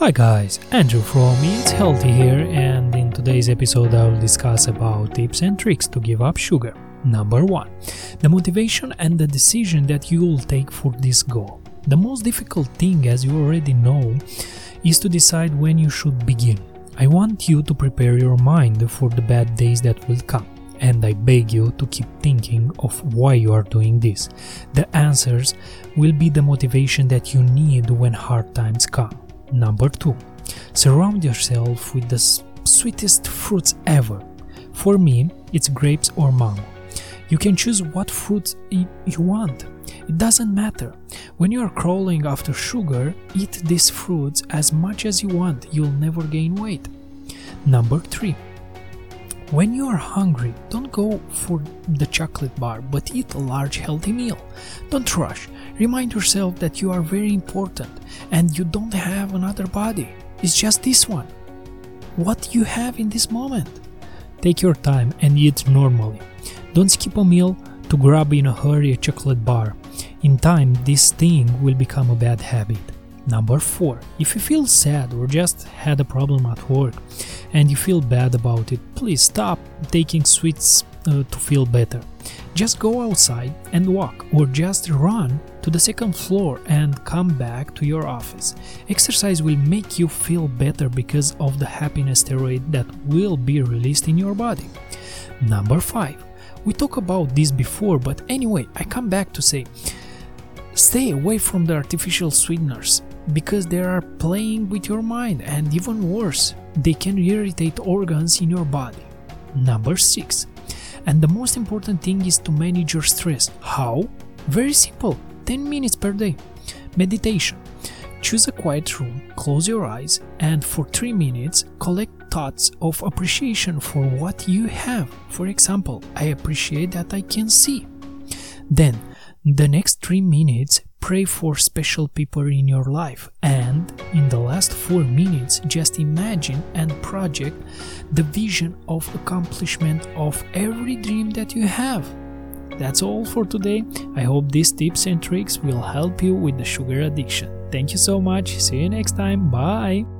Hi guys, Andrew from Eat Healthy here and in today's episode I will discuss about tips and tricks to give up sugar. Number 1. The motivation and the decision that you will take for this goal. The most difficult thing as you already know is to decide when you should begin. I want you to prepare your mind for the bad days that will come and I beg you to keep thinking of why you are doing this. The answers will be the motivation that you need when hard times come. Number 2. Surround yourself with the sweetest fruits ever. For me, it's grapes or mango. You can choose what fruit you want. It doesn't matter. When you are crawling after sugar, eat these fruits as much as you want. You'll never gain weight. Number 3 when you are hungry, don't go for the chocolate bar, but eat a large healthy meal. Don't rush. Remind yourself that you are very important and you don't have another body. It's just this one. What you have in this moment. Take your time and eat normally. Don't skip a meal to grab in a hurry a chocolate bar. In time, this thing will become a bad habit. Number 4. If you feel sad or just had a problem at work and you feel bad about it, please stop taking sweets uh, to feel better. Just go outside and walk or just run to the second floor and come back to your office. Exercise will make you feel better because of the happiness steroid that will be released in your body. Number 5. We talked about this before, but anyway, I come back to say stay away from the artificial sweeteners because they are playing with your mind and even worse, they can irritate organs in your body. Number 6. And the most important thing is to manage your stress. How? Very simple 10 minutes per day. Meditation. Choose a quiet room, close your eyes, and for 3 minutes collect thoughts of appreciation for what you have. For example, I appreciate that I can see. Then, the next 3 minutes, pray for special people in your life. And in the last 4 minutes just imagine and project the vision of accomplishment of every dream that you have. That's all for today. I hope these tips and tricks will help you with the sugar addiction. Thank you so much. See you next time. Bye